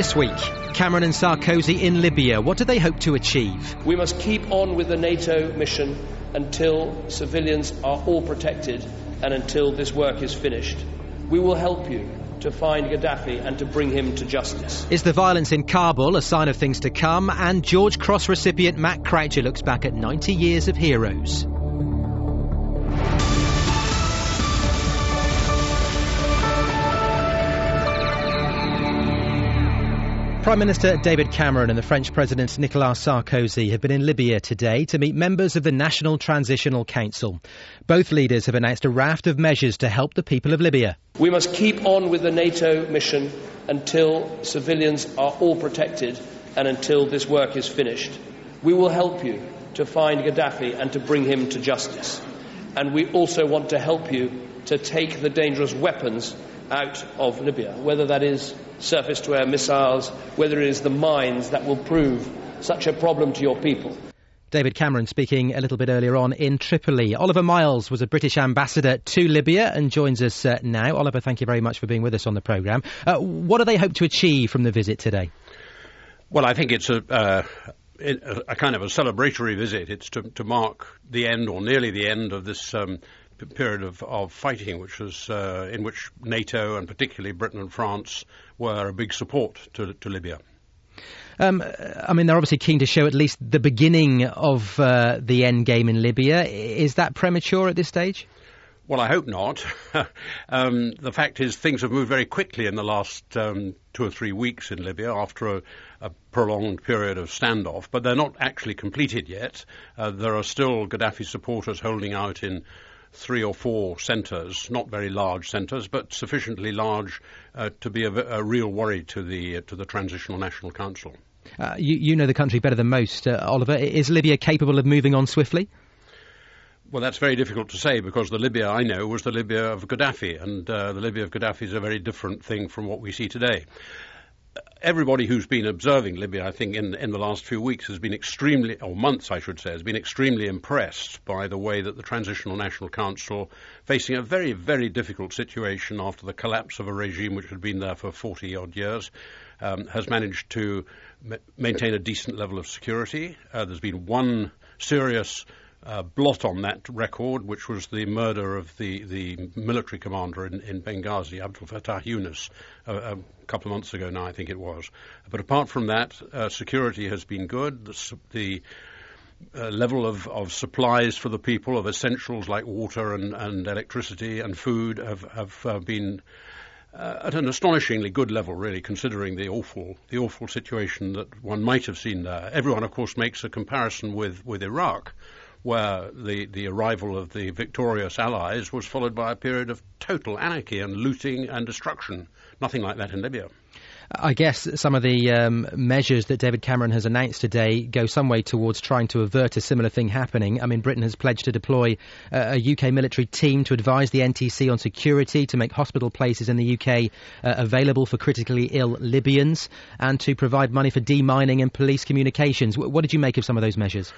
This week, Cameron and Sarkozy in Libya. What do they hope to achieve? We must keep on with the NATO mission until civilians are all protected and until this work is finished. We will help you to find Gaddafi and to bring him to justice. Is the violence in Kabul a sign of things to come? And George Cross recipient Matt Croucher looks back at 90 years of heroes. Prime Minister David Cameron and the French President Nicolas Sarkozy have been in Libya today to meet members of the National Transitional Council. Both leaders have announced a raft of measures to help the people of Libya. We must keep on with the NATO mission until civilians are all protected and until this work is finished. We will help you to find Gaddafi and to bring him to justice. And we also want to help you to take the dangerous weapons out of Libya, whether that is surface to air missiles, whether it is the mines that will prove such a problem to your people. David Cameron speaking a little bit earlier on in Tripoli. Oliver Miles was a British ambassador to Libya and joins us uh, now. Oliver, thank you very much for being with us on the programme. Uh, what do they hope to achieve from the visit today? Well, I think it's a, uh, a kind of a celebratory visit. It's to, to, mark the end or nearly the end of this um, period of, of fighting, which was uh, in which NATO and particularly Britain and France were a big support to, to Libya. Um, I mean, they're obviously keen to show at least the beginning of uh, the end game in Libya. Is that premature at this stage? Well, I hope not. um, the fact is, things have moved very quickly in the last um, two or three weeks in Libya after a, a, prolonged period of standoff, but they're not actually completed yet. Uh, there are still Gaddafi supporters holding out in three or four centres, not very large centres, but sufficiently large uh, to be a, a, real worry to the uh, to the Transitional National Council. Uh, you, you, know the country better than most, uh, Oliver. Is Libya capable of moving on swiftly? Well, that's very difficult to say because the Libya I know was the Libya of Gaddafi, and uh, the Libya of Gaddafi is a very different thing from what we see today everybody who's been observing Libya, I think, in, in the last few weeks has been extremely, or months, I should say, has been extremely impressed by the way that the Transitional National Council, facing a very, very difficult situation after the collapse of a regime which had been there for 40 odd years, um, has managed to ma- maintain a decent level of security. Uh, there's been one serious uh, blot on that record, which was the murder of the, the military commander in, in Benghazi, Abdel Fattah Yunus, a couple of months ago now, I think it was. But apart from that, uh, security has been good. The, the uh, level of, of supplies for the people of essentials like water and, and electricity and food have, have uh, been uh, at an astonishingly good level, really, considering the awful the awful situation that one might have seen there. Everyone, of course, makes a comparison with, with Iraq, where the, the arrival of the victorious Allies was followed by a period of total anarchy and looting and destruction. Nothing like that in Libya. I guess some of the um, measures that David Cameron has announced today go some way towards trying to avert a similar thing happening. I mean, Britain has pledged to deploy uh, a UK military team to advise the NTC on security, to make hospital places in the UK uh, available for critically ill Libyans, and to provide money for demining and police communications. W- what did you make of some of those measures?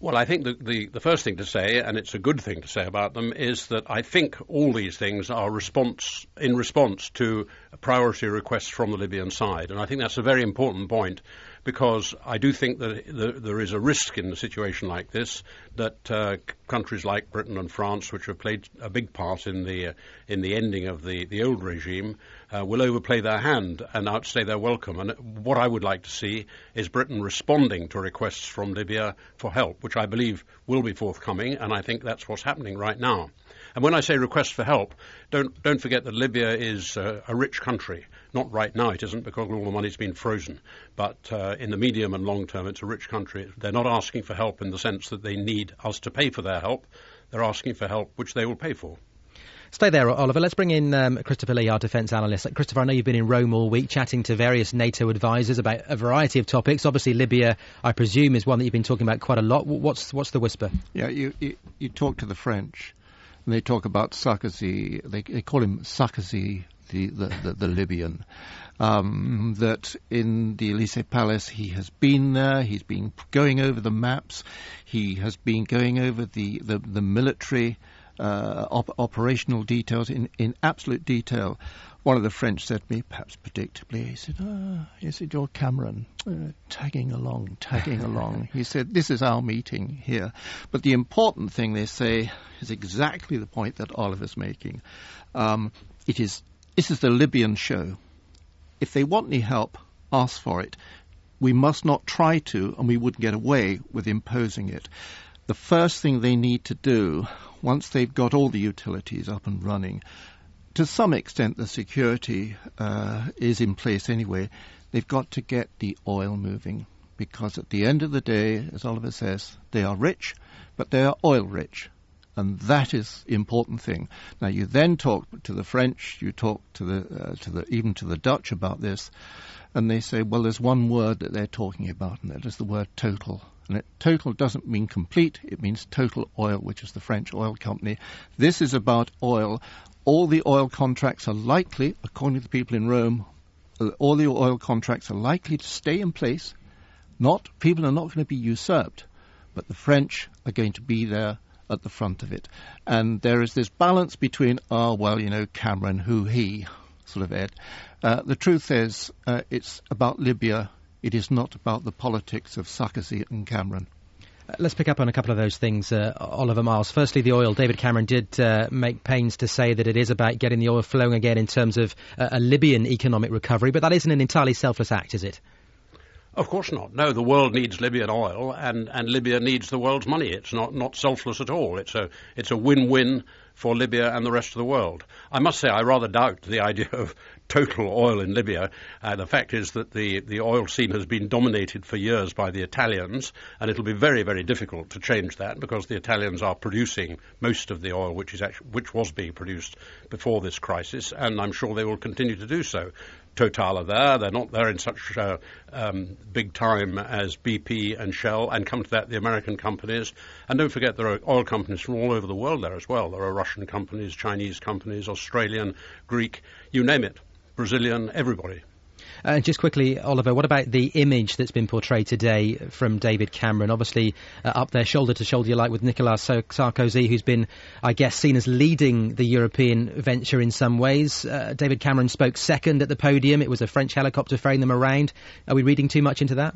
Well, I think the, the, the, first thing to say, and it's a good thing to say about them, is that I think all these things are response in response to priority requests from the Libyan side, and I think that's a very important point because I do think that there is a risk in a situation like this that uh, countries like Britain and France, which have played a big part in the uh, in the ending of the, the old regime, uh, will overplay their hand and outstay their welcome. And what I would like to see is Britain responding to requests from Libya for help, which I believe will be forthcoming, and I think that's what's happening right now. And when I say request for help, don't don't forget that Libya is uh, a rich country. Not right now, it isn't because all the money's been frozen. But uh, in the medium and long term, it's a rich country. They're not asking for help in the sense that they need us to pay for their help. They're asking for help which they will pay for. Stay there, Oliver. Let's bring in um, Christopher Lee, our defence analyst. Christopher, I know you've been in Rome all week chatting to various NATO advisors about a variety of topics. Obviously, Libya, I presume, is one that you've been talking about quite a lot. What's, what's the whisper? Yeah, you, you, you talk to the French, and they talk about Sarkozy. They, they call him Sarkozy the, the, the, the Libyan. um, that in the Elysee Palace he has been there, he's been going over the maps, he has been going over the, the, the military uh, op- operational details in, in absolute detail. One of the French said to me, perhaps predictably, he said, ah, he said, you're Cameron, uh, tagging along, tagging along. He said, this is our meeting here. But the important thing they say is exactly the point that Oliver's making. Um, it is, this is the Libyan show. If they want any help, ask for it. We must not try to, and we wouldn't get away with imposing it. The first thing they need to do, once they've got all the utilities up and running, to some extent the security uh, is in place anyway. They've got to get the oil moving because at the end of the day, as Oliver says, they are rich, but they are oil rich. And that is the important thing. Now you then talk to the French, you talk to the, uh, to the, even to the Dutch about this, and they say, well, there's one word that they're talking about, and that is the word total. And total doesn't mean complete, it means Total Oil, which is the French oil company. This is about oil all the oil contracts are likely, according to the people in Rome, uh, all the oil contracts are likely to stay in place. Not people are not going to be usurped, but the French are going to be there at the front of it. And there is this balance between, oh well, you know, Cameron, who he, sort of Ed. Uh, the truth is, uh, it's about Libya. It is not about the politics of Sarkozy and Cameron. Uh, let's pick up on a couple of those things, uh, Oliver Miles. Firstly, the oil. David Cameron did uh, make pains to say that it is about getting the oil flowing again in terms of uh, a Libyan economic recovery, but that isn't an entirely selfless act, is it? Of course not. No, the world needs Libyan oil, and, and Libya needs the world's money. It's not, not selfless at all. It's a it's a win-win for Libya and the rest of the world. I must say, I rather doubt the idea of total oil in Libya. Uh, the fact is that the, the oil scene has been dominated for years by the Italians, and it'll be very, very difficult to change that because the Italians are producing most of the oil which is actually, which was being produced before this crisis, and I'm sure they will continue to do so. Total are there. They're not there in such uh, um, big time as BP and Shell, and come to that, the American companies. And don't forget, there are oil companies from all over the world there as well. There are Russian companies, Chinese companies, Australian, Greek, you name it. Brazilian, everybody. Uh, just quickly, Oliver, what about the image that's been portrayed today from David Cameron? Obviously, uh, up there, shoulder to shoulder, you like with Nicolas Sarkozy, who's been, I guess, seen as leading the European venture in some ways. Uh, David Cameron spoke second at the podium. It was a French helicopter ferrying them around. Are we reading too much into that?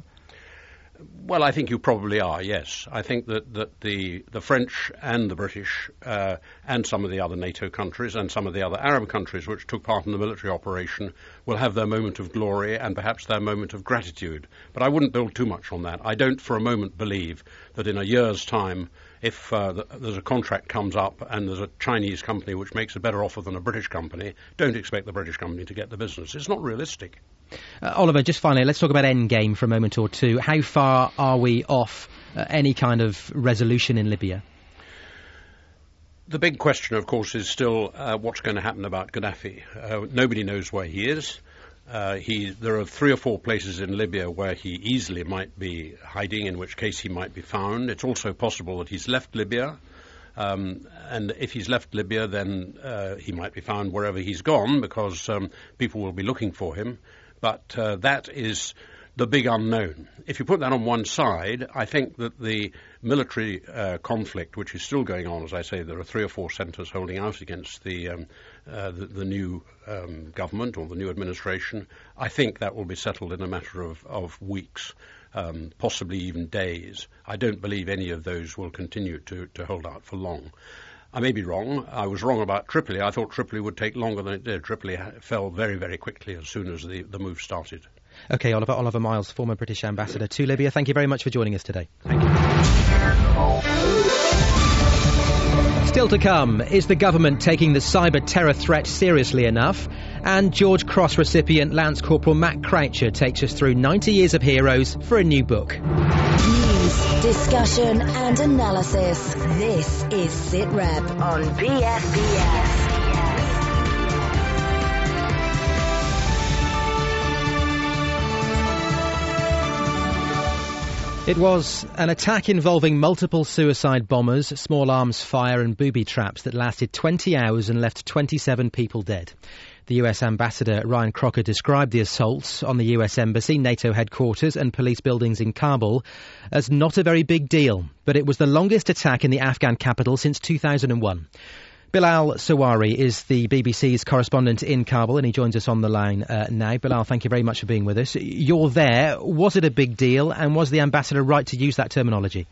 Well, I think you probably are. Yes, I think that, that the the French and the British uh, and some of the other NATO countries and some of the other Arab countries which took part in the military operation will have their moment of glory and perhaps their moment of gratitude. But I wouldn't build too much on that. I don't for a moment believe that in a year's time if uh, the, there's a contract comes up and there's a Chinese company which makes a better offer than a British company, don't expect the British company to get the business. It's not realistic. Uh, Oliver, just finally, let's talk about Endgame for a moment or two. How far are we off uh, any kind of resolution in Libya? The big question, of course, is still uh, what's going to happen about Gaddafi. Uh, nobody knows where he is. Uh, he, there are three or four places in Libya where he easily might be hiding, in which case he might be found. It's also possible that he's left Libya. Um, and if he's left Libya, then uh, he might be found wherever he's gone because um, people will be looking for him. But uh, that is the big unknown. If you put that on one side, I think that the military uh, conflict, which is still going on, as I say, there are three or four centres holding out against the um, uh, the, the, new um, government or the new administration. I think that will be settled in a matter of, of weeks, um, possibly even days. I don't believe any of those will continue to, to hold out for long. I may be wrong. I was wrong about Tripoli. I thought Tripoli would take longer than it did. Tripoli fell very, very quickly as soon as the, the move started. Okay, Oliver. Oliver Miles, former British ambassador to Libya. Thank you very much for joining us today. Thank you. Still to come, is the government taking the cyber terror threat seriously enough? And George Cross recipient Lance Corporal Matt Croucher takes us through 90 years of heroes for a new book. News, discussion, and analysis. This is SitRep on BFBS. It was an attack involving multiple suicide bombers, small arms fire, and booby traps that lasted 20 hours and left 27 people dead. The US Ambassador Ryan Crocker described the assaults on the US Embassy, NATO headquarters, and police buildings in Kabul as not a very big deal, but it was the longest attack in the Afghan capital since 2001. Bilal Sarwary is the BBC's correspondent in Kabul, and he joins us on the line uh, now. Bilal, thank you very much for being with us. You're there. Was it a big deal, and was the ambassador right to use that terminology?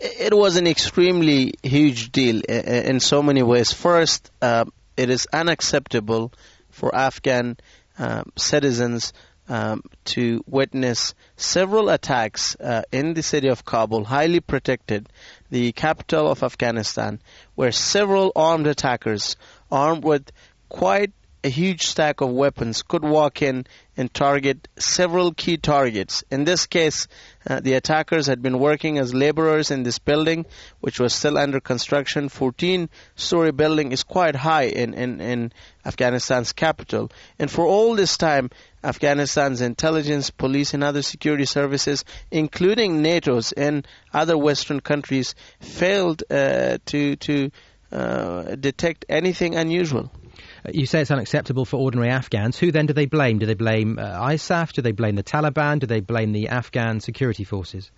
It was an extremely huge deal in so many ways. First, uh, it is unacceptable for Afghan uh, citizens um, to witness several attacks uh, in the city of Kabul, highly protected, the capital of Afghanistan, where several armed attackers, armed with quite a huge stack of weapons, could walk in and target several key targets. In this case, uh, the attackers had been working as laborers in this building, which was still under construction. 14 story building is quite high in, in, in Afghanistan's capital. And for all this time, Afghanistan's intelligence, police, and other security services, including NATO's and other Western countries, failed uh, to to uh, detect anything unusual. Uh, you say it's unacceptable for ordinary Afghans. Who then do they blame? Do they blame uh, ISAF? Do they blame the Taliban? Do they blame the Afghan security forces?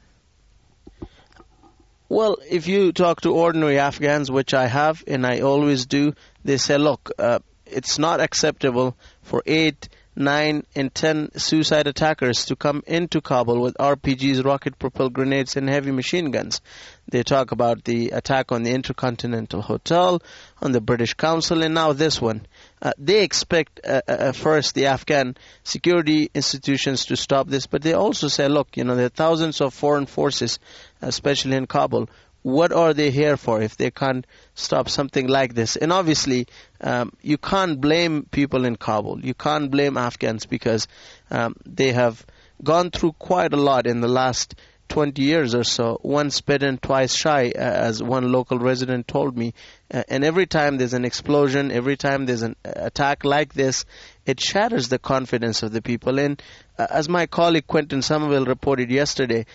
Well, if you talk to ordinary Afghans, which I have and I always do, they say, look, uh, it's not acceptable for eight nine and ten suicide attackers to come into Kabul with RPGs, rocket propelled grenades, and heavy machine guns. They talk about the attack on the Intercontinental Hotel, on the British Council, and now this one. Uh, they expect uh, uh, uh first the Afghan security institutions to stop this, but they also say, look, you know, there are thousands of foreign forces, especially in Kabul, what are they here for if they can't stop something like this? And obviously, um, you can't blame people in Kabul. You can't blame Afghans because um, they have gone through quite a lot in the last 20 years or so. Once bitten, twice shy, uh, as one local resident told me. Uh, and every time there's an explosion, every time there's an attack like this, it shatters the confidence of the people. And uh, as my colleague Quentin Sommerville reported yesterday,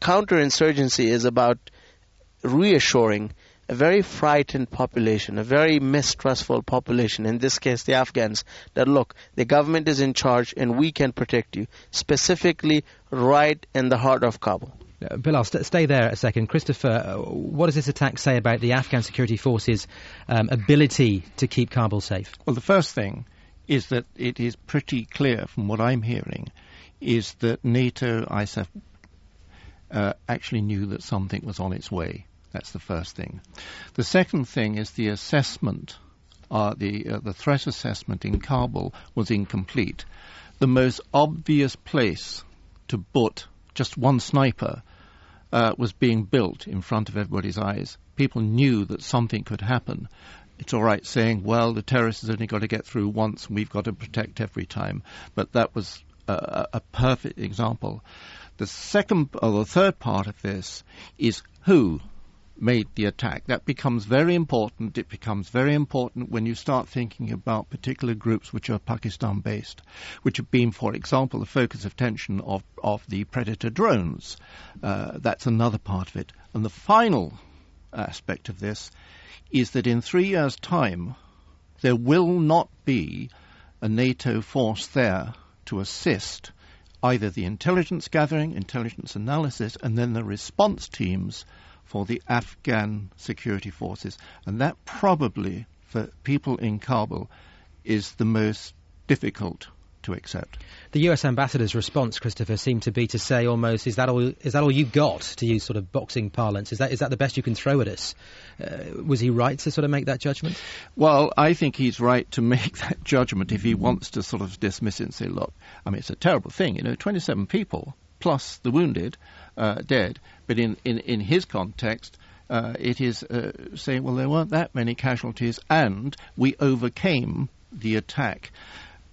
counterinsurgency is about reassuring a very frightened population, a very mistrustful population, in this case the Afghans, that look, the government is in charge and we can protect you, specifically right in the heart of Kabul. Uh, Bill, I'll st- stay there a second. Christopher, uh, what does this attack say about the Afghan security forces' um, ability to keep Kabul safe? Well, the first thing is that it is pretty clear from what I'm hearing is that NATO, ISAF, uh, actually knew that something was on its way. That's the first thing. The second thing is the assessment, uh, the uh, the threat assessment in Kabul was incomplete. The most obvious place to put just one sniper uh, was being built in front of everybody's eyes. People knew that something could happen. It's all right saying, well, the terrorists has only got to get through once and we've got to protect every time. But that was a, a perfect example. The second or the third part of this is who made the attack. That becomes very important. It becomes very important when you start thinking about particular groups which are Pakistan based, which have been, for example, the focus of tension of, of the Predator drones. Uh, that's another part of it. And the final aspect of this is that in three years' time, there will not be a NATO force there to assist either the intelligence gathering, intelligence analysis, and then the response teams for the Afghan security forces. And that probably, for people in Kabul, is the most difficult to accept. The U.S. ambassador's response, Christopher, seemed to be to say almost, "Is that all? Is that all you got?" To use sort of boxing parlance, is that is that the best you can throw at us? Uh, was he right to sort of make that judgment? Well, I think he's right to make that judgment if he wants to sort of dismiss it and say, "Look, I mean, it's a terrible thing. You know, 27 people plus the wounded, uh, dead. But in, in, in his context, uh, it is uh, saying, well, there weren't that many casualties, and we overcame the attack.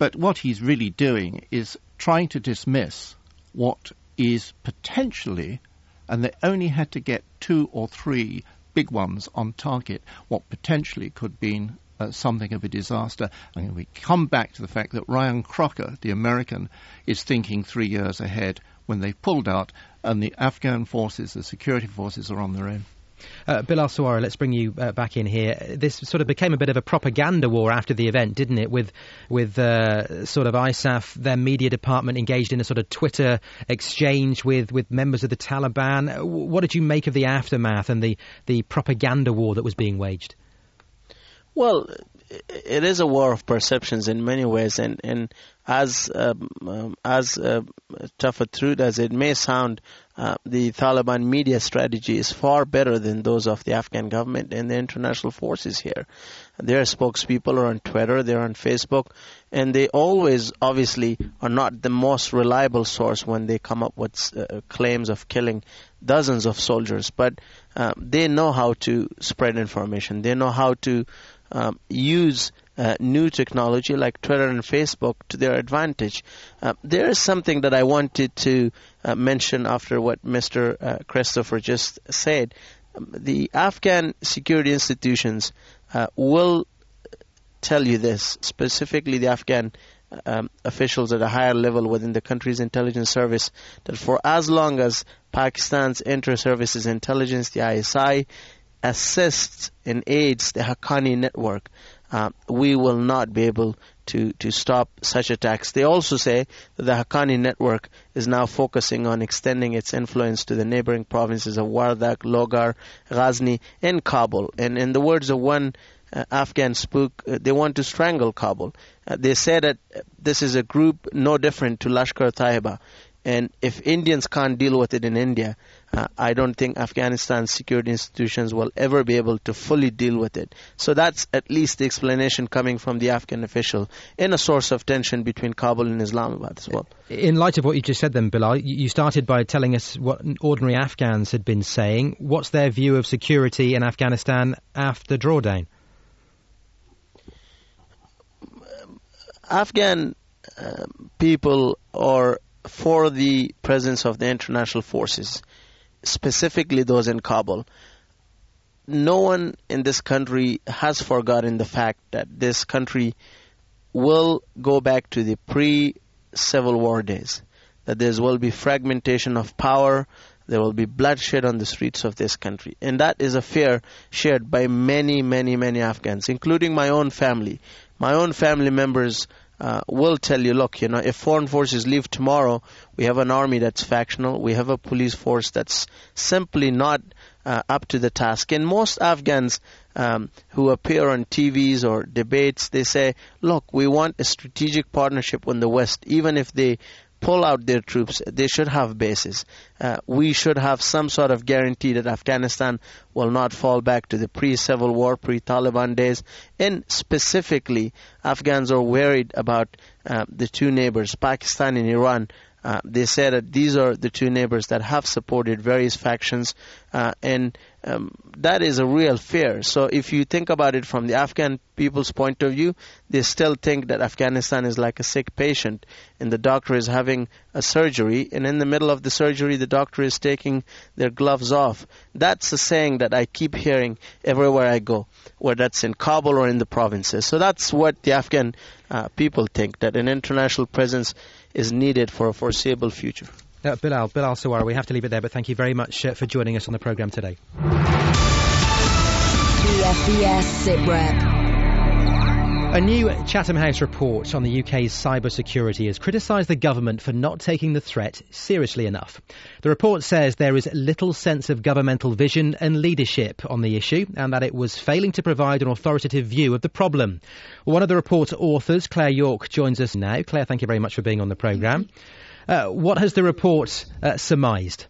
But what he's really doing is trying to dismiss what is potentially, and they only had to get two or three big ones on target, what potentially could be uh, something of a disaster. And we come back to the fact that Ryan Crocker, the American, is thinking three years ahead when they pulled out and the Afghan forces, the security forces, are on their own. Uh, Bilal Sarwary, let's bring you uh, back in here. This sort of became a bit of a propaganda war after the event, didn't it? With with uh, sort of ISAF, their media department engaged in a sort of Twitter exchange with, with members of the Taliban. What did you make of the aftermath and the, the propaganda war that was being waged? Well, it is a war of perceptions in many ways, and and as um, um, as uh, tough a truth as it may sound, uh, the Taliban media strategy is far better than those of the Afghan government and the international forces here. Their spokespeople are on Twitter, they're on Facebook, and they always, obviously, are not the most reliable source when they come up with uh, claims of killing dozens of soldiers. But uh, they know how to spread information. They know how to um, use uh, new technology like Twitter and Facebook to their advantage. Uh, there is something that I wanted to uh, mention after what Mr. Uh, Christopher just said. Um, the Afghan security institutions uh, will tell you this, specifically the Afghan um, officials at a higher level within the country's intelligence service, that for as long as Pakistan's inter-services intelligence, the ISI, assists and aids the Haqqani network, uh, we will not be able to, to stop such attacks. They also say that the Haqqani network is now focusing on extending its influence to the neighboring provinces of Wardak, Logar, Ghazni, and Kabul. And in the words of one uh, Afghan spook, uh, they want to strangle Kabul. Uh, they say that this is a group no different to Lashkar Taiba. And if Indians can't deal with it in India, uh, I don't think Afghanistan's security institutions will ever be able to fully deal with it. So that's at least the explanation coming from the Afghan official in a source of tension between Kabul and Islamabad as well. In light of what you just said then, Bilal, you started by telling us what ordinary Afghans had been saying. What's their view of security in Afghanistan after drawdown? Afghan uh, people are for the presence of the international forces, specifically those in Kabul. No one in this country has forgotten the fact that this country will go back to the pre Civil War days, that there will be fragmentation of power, there will be bloodshed on the streets of this country. And that is a fear shared by many, many, many Afghans, including my own family. My own family members uh, will tell you, look, you know, if foreign forces leave tomorrow, we have an army that's factional, we have a police force that's simply not uh, up to the task. And most Afghans um, who appear on TVs or debates, they say, look, we want a strategic partnership with the West, even if they pull out their troops, they should have bases. Uh, we should have some sort of guarantee that Afghanistan will not fall back to the pre-Civil War, pre-Taliban days. And specifically, Afghans are worried about uh, the two neighbors, Pakistan and Iran, uh, they say that these are the two neighbors that have supported various factions, uh, and um, that is a real fear. So if you think about it from the Afghan people's point of view, they still think that Afghanistan is like a sick patient, and the doctor is having a surgery, and in the middle of the surgery, the doctor is taking their gloves off. That's a saying that I keep hearing everywhere I go, whether that's in Kabul or in the provinces. So that's what the Afghan uh, people think that an international presence is needed for a foreseeable future. Uh, Bilal, Bilal Sarwary, we have to leave it there, but thank you very much uh, for joining us on the programme today. SITREP. A new Chatham House report on the UK's cybersecurity has criticised the government for not taking the threat seriously enough. The report says there is little sense of governmental vision and leadership on the issue and that it was failing to provide an authoritative view of the problem. One of the report's authors, Claire Yorke, joins us now. Claire, thank you very much for being on the programme. Uh, what has the report uh, surmised?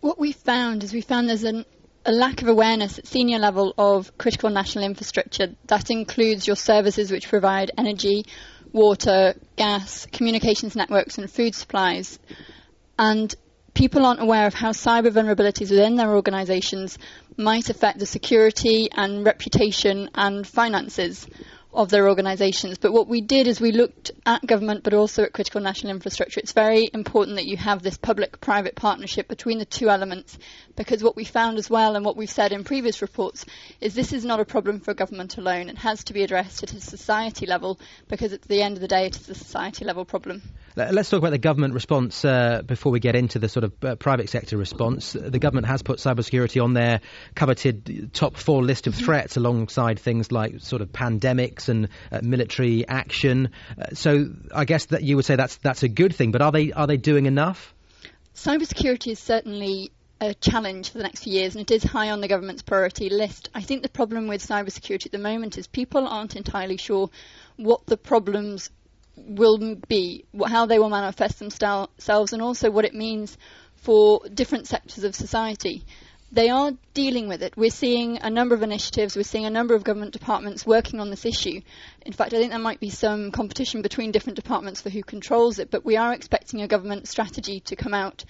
What we found is we found there's an a lack of awareness at senior level of critical national infrastructure. That includes your services which provide energy, water, gas, communications networks, and food supplies. And people aren't aware of how cyber vulnerabilities within their organisations might affect the security and reputation and finances of their organisations. But what we did is we looked at government but also at critical national infrastructure. It's very important that you have this public private partnership between the two elements because what we found as well and what we've said in previous reports is this is not a problem for government alone. It has to be addressed at a society level because at the end of the day it is a society level problem. Let's talk about the government response uh, before we get into the sort of uh, private sector response. The government has put cybersecurity on their coveted top four list of threats alongside things like sort of pandemics and uh, military action. Uh, so I guess that you would say that's that's a good thing, but are they are they doing enough? Cybersecurity is certainly a challenge for the next few years, and it is high on the government's priority list. I think the problem with cybersecurity at the moment is people aren't entirely sure what the problems will be, how they will manifest themselves, and also what it means for different sectors of society. They are dealing with it. We're seeing a number of initiatives, we're seeing a number of government departments working on this issue. In fact, I think there might be some competition between different departments for who controls it, but we are expecting a government strategy to come out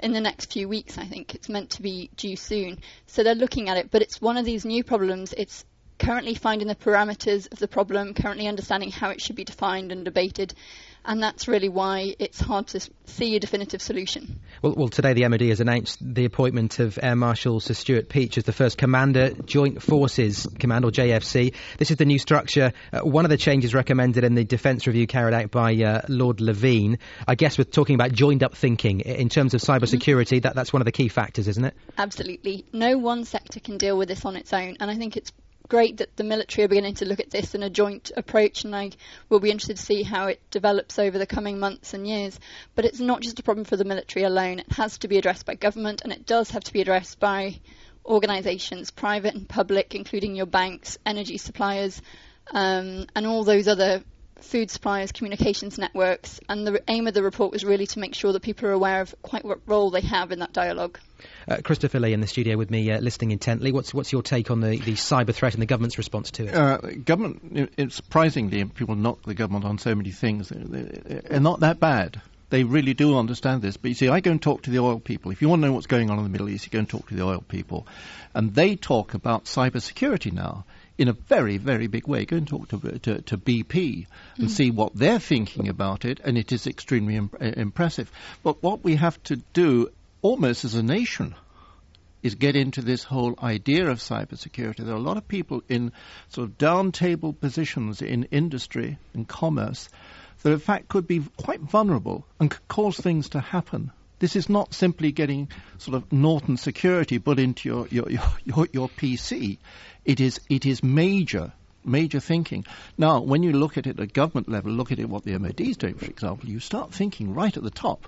in the next few weeks, I think. It's meant to be due soon. So they're looking at it, but it's one of these new problems. It's currently finding the parameters of the problem, currently understanding how it should be defined and debated. And that's really why it's hard to see a definitive solution. Well, well today the MOD has announced the appointment of Air Marshal Sir Stuart Peach as the first Commander Joint Forces Command, or JFC. This is the new structure. Uh, one of the changes recommended in the Defence Review carried out by uh, Lord Levene. I guess we're talking about joined up thinking in terms of cybersecurity. Mm-hmm. That, that's one of the key factors, isn't it? Absolutely. No one sector can deal with this on its own, and I think it's great that the military are beginning to look at this in a joint approach, and I will be interested to see how it develops over the coming months and years. But it's not just a problem for the military alone, it has to be addressed by government, and it does have to be addressed by organisations, private and public, including your banks, energy suppliers, um, and all those other food suppliers, communications networks, and the aim of the report was really to make sure that people are aware of quite what role they have in that dialogue. Uh, Christopher Lee in the studio with me, uh, listening intently. What's what's your take on the, the cyber threat and the government's response to it? Uh, government, it's surprisingly, people knock the government on so many things. They're not that bad. They really do understand this. But you see, I go and talk to the oil people. If you want to know what's going on in the Middle East, you go and talk to the oil people, and they talk about cyber security now in a very, very big way. Go and talk to, to, to BP and mm. see what they're thinking about it, and it is extremely imp- uh, impressive. But what we have to do, almost as a nation, is get into this whole idea of cybersecurity. There are a lot of people in sort of down table positions in industry and commerce that, in fact, could be quite vulnerable and could cause things to happen. This is not simply getting sort of Norton security put into your, your, your, your, PC. It is, it is major major thinking. Now, when you look at it at government level, look at it what the MOD is doing, for example, you start thinking right at the top.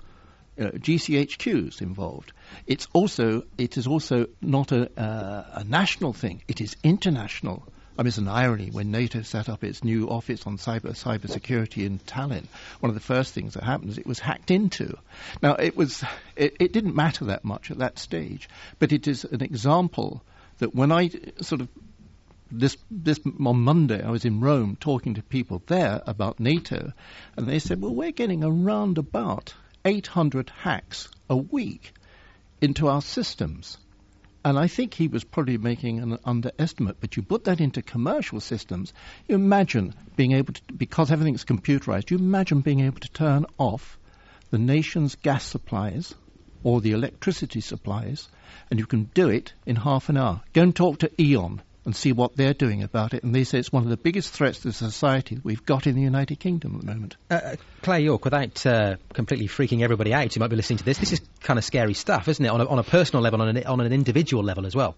Uh, GCHQs involved. It's also it is also not a, uh, a national thing. It is international. I mean, it's an irony when NATO set up its new office on cyber cyber security in Tallinn. One of the first things that happened is it was hacked into. Now, it was it, it didn't matter that much at that stage, but it is an example that when I sort of this this on Monday I was in Rome talking to people there about NATO, and they said, "Well, we're getting around about 800 hacks a week into our systems." And I think he was probably making an underestimate. But you put that into commercial systems, you imagine being able to, because everything's computerized, you imagine being able to turn off the nation's gas supplies or the electricity supplies, and you can do it in half an hour. Go and talk to E.ON and see what they're doing about it. And they say it's one of the biggest threats to society that we've got in the United Kingdom at the moment. Uh, uh, Claire Yorke, without uh, completely freaking everybody out who might be listening to this, this is kind of scary stuff, isn't it? On a, on a personal level, on an, on an individual level as well.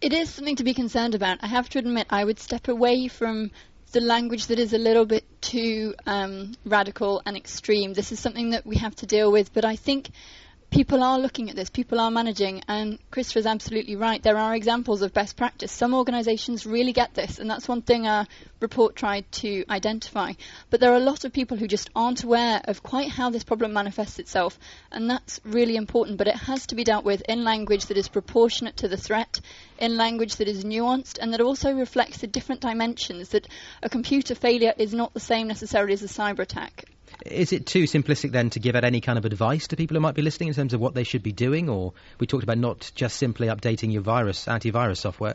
It is something to be concerned about. I have to admit, I would step away from the language that is a little bit too um, radical and extreme. This is something that we have to deal with, but I think people are looking at this, people are managing, and Christopher's absolutely right. There are examples of best practice. Some organisations really get this, and that's one thing our report tried to identify. But there are a lot of people who just aren't aware of quite how this problem manifests itself, and that's really important. But it has to be dealt with in language that is proportionate to the threat, in language that is nuanced, and that also reflects the different dimensions. That a computer failure is not the same necessarily as a cyber attack. Is it too simplistic then to give out any kind of advice to people who might be listening in terms of what they should be doing? Or we talked about not just simply updating your virus, antivirus software.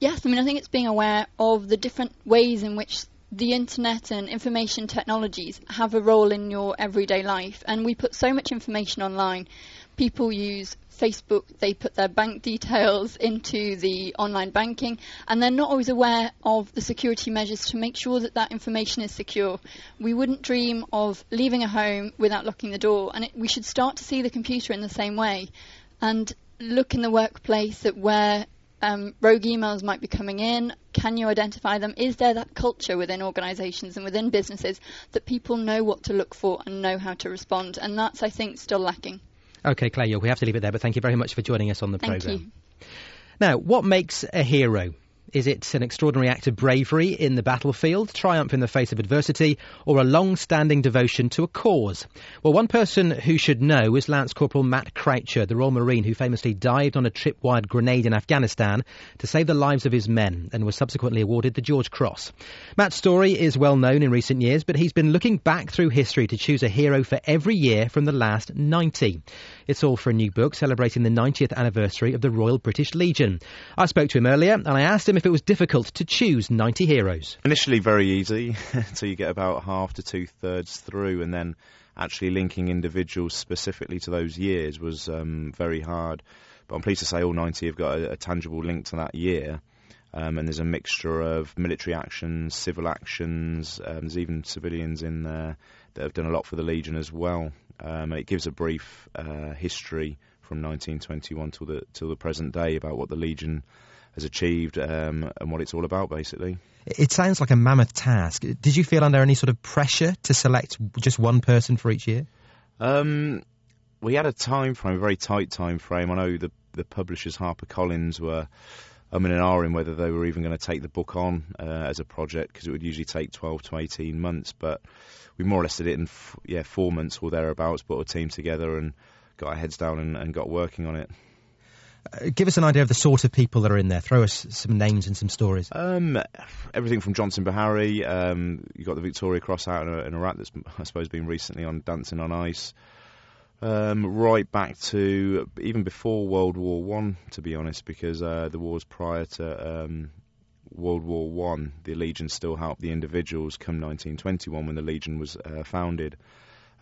Yes, I mean, I think it's being aware of the different ways in which the internet and information technologies have a role in your everyday life. And we put so much information online, people use Facebook, they put their bank details into the online banking, and they're not always aware of the security measures to make sure that that information is secure. We wouldn't dream of leaving a home without locking the door, and it, we should start to see the computer in the same way and look in the workplace at where um, rogue emails might be coming in. Can you identify them? Is there that culture within organisations and within businesses that people know what to look for and know how to respond? And that's, I think, still lacking. Okay, Claire, we have to leave it there, but thank you very much for joining us on the Thank programme. you. Now, what makes a hero? Is it an extraordinary act of bravery in the battlefield, triumph in the face of adversity, or a long standing devotion to a cause? Well, one person who should know is Lance Corporal Matt Croucher, the Royal Marine who famously dived on a tripwire grenade in Afghanistan to save the lives of his men and was subsequently awarded the George Cross. Matt's story is well known in recent years, but he's been looking back through history to choose a hero for every year from the last 90. It's all for a new book celebrating the 90th anniversary of the Royal British Legion. I spoke to him earlier and I asked him if it was difficult to choose 90 heroes. Initially, very easy until you get about half to two thirds through, and then actually linking individuals specifically to those years was um, very hard. But I'm pleased to say all 90 have got a, a tangible link to that year. Um, and there's a mixture of military actions, civil actions. Um, there's even civilians in there that have done a lot for the Legion as well. Um, it gives a brief uh, history from 1921 till the till the present day about what the Legion has achieved um, and what it's all about, basically. It sounds like a mammoth task. Did you feel under any sort of pressure to select just one person for each year? Um, we had a time frame, a very tight time frame. I know the the publishers HarperCollins were I'm in an R in whether they were even going to take the book on uh, as a project because it would usually take 12 to 18 months. But we more or less did it in f- yeah four months or thereabouts. Put a team together and got our heads down and, and got working on it. Uh, give us an idea of the sort of people that are in there. Throw us some names and some stories. Um, everything from Johnson Beharry. Um, you got the Victoria Cross out in, in Iraq that's I suppose been recently on Dancing on Ice. Um, right back to even before World War One, to be honest, because uh, the wars prior to um, World War One, the Legion still helped the individuals. Come 1921, when the Legion was uh, founded,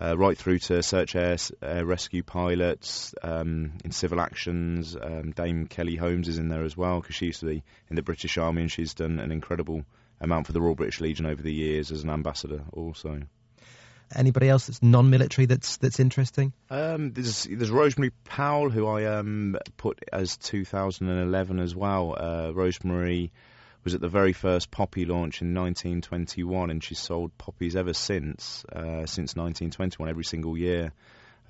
uh, right through to search air uh, rescue pilots um, in civil actions. Um, Dame Kelly Holmes is in there as well because she used to be in the British Army and she's done an incredible amount for the Royal British Legion over the years as an ambassador also. Anybody else that's non-military that's that's interesting? Um, there's there's Rosemary Powell who I um, put as 2011 as well. Uh, Rosemary was at the very first poppy launch in 1921, and she's sold poppies ever since uh, since 1921 every single year.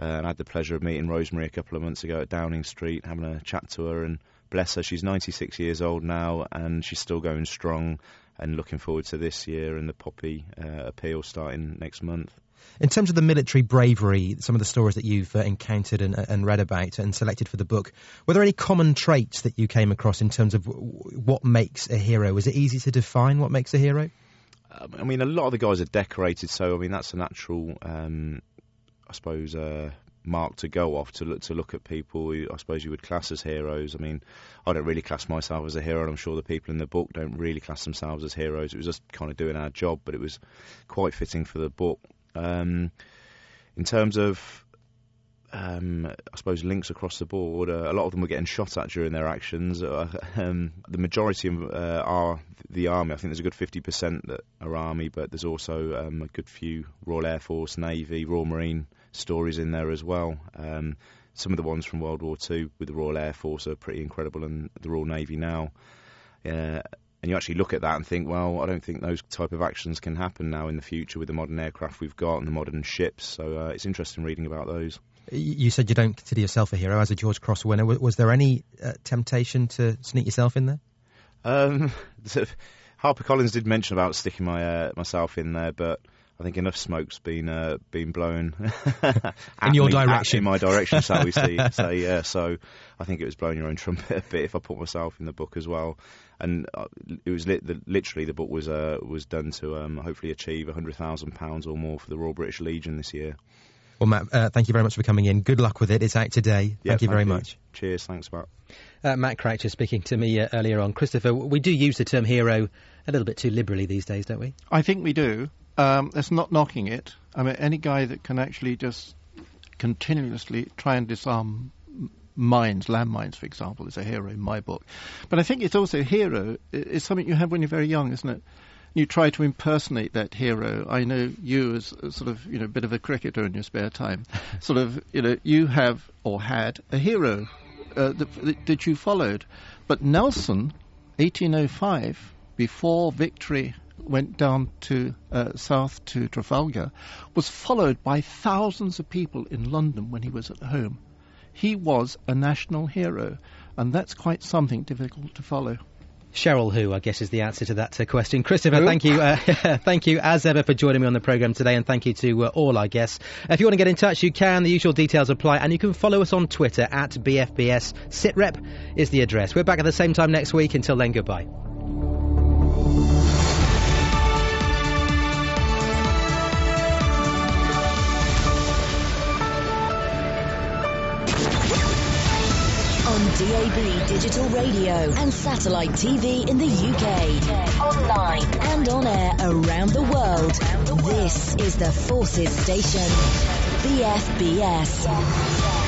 Uh, and I had the pleasure of meeting Rosemary a couple of months ago at Downing Street, having a chat to her, and bless her, she's 96 years old now, and she's still going strong. And looking forward to this year and the poppy uh, appeal starting next month. In terms of the military bravery, some of the stories that you've uh, encountered and, and, read about and selected for the book, were there any common traits that you came across in terms of what makes a hero? Is it easy to define what makes a hero? Um, I mean, a lot of the guys are decorated, so I mean that's a natural, um, I suppose, uh, mark to go off to look to look at people. Who I suppose you would class as heroes. I mean, I don't really class myself as a hero, and I'm sure the people in the book don't really class themselves as heroes. It was just kind of doing our job, but it was quite fitting for the book. Um, in terms of, um, I suppose, links across the board, uh, a lot of them were getting shot at during their actions. Uh, um, the majority of, uh, are the Army. I think there's a good 50% that are Army, but there's also um, a good few Royal Air Force, Navy, Royal Marine stories in there as well. Um, some of the ones from World War II with the Royal Air Force are pretty incredible, and the Royal Navy now. Uh, and you actually look at that and think, well, I don't think those type of actions can happen now in the future with the modern aircraft we've got and the modern ships. So uh, it's interesting reading about those. You said you don't consider yourself a hero as a George Cross winner. Was there any uh, temptation to sneak yourself in there? Um, HarperCollins did mention about sticking my uh, myself in there, but I think enough smoke's been uh, been blown in your me, direction, in my direction, shall we see? say yeah. So I think it was blowing your own trumpet a bit if I put myself in the book as well. And uh, it was lit, the, literally the book was uh, was done to um, hopefully achieve hundred thousand pounds or more for the Royal British Legion this year. Well, Matt, uh, thank you very much for coming in. Good luck with it. It's out today. Yeah, thank you thank very you. much. Cheers. Thanks, Matt. Uh, Matt Croucher speaking to me uh, earlier on. Christopher, we do use the term hero a little bit too liberally these days, don't we? I think we do. Um, that's not knocking it. I mean, any guy that can actually just continuously try and disarm mines, landmines, for example, is a hero in my book. But I think it's also a hero It's something you have when you're very young, isn't it? You try to impersonate that hero. I know you, as sort of you know, a bit of a cricketer in your spare time, sort of you know, you have or had a hero uh, that, that you followed. But Nelson, 1805, before victory went down to uh, south to Trafalgar, was followed by thousands of people in London when he was at home. He was a national hero, and that's quite something difficult to follow. Cheryl, who I guess is the answer to that uh, question. Christopher, thank you, uh, thank you as ever for joining me on the program today, and thank you to uh, all our guests. If you want to get in touch, you can. The usual details apply, and you can follow us on Twitter at BFBS. Sitrep is the address. We're back at the same time next week. Until then, goodbye. DAB digital radio and satellite TV in the UK. Online and on air around the world. This is the Forces Station. BFBS.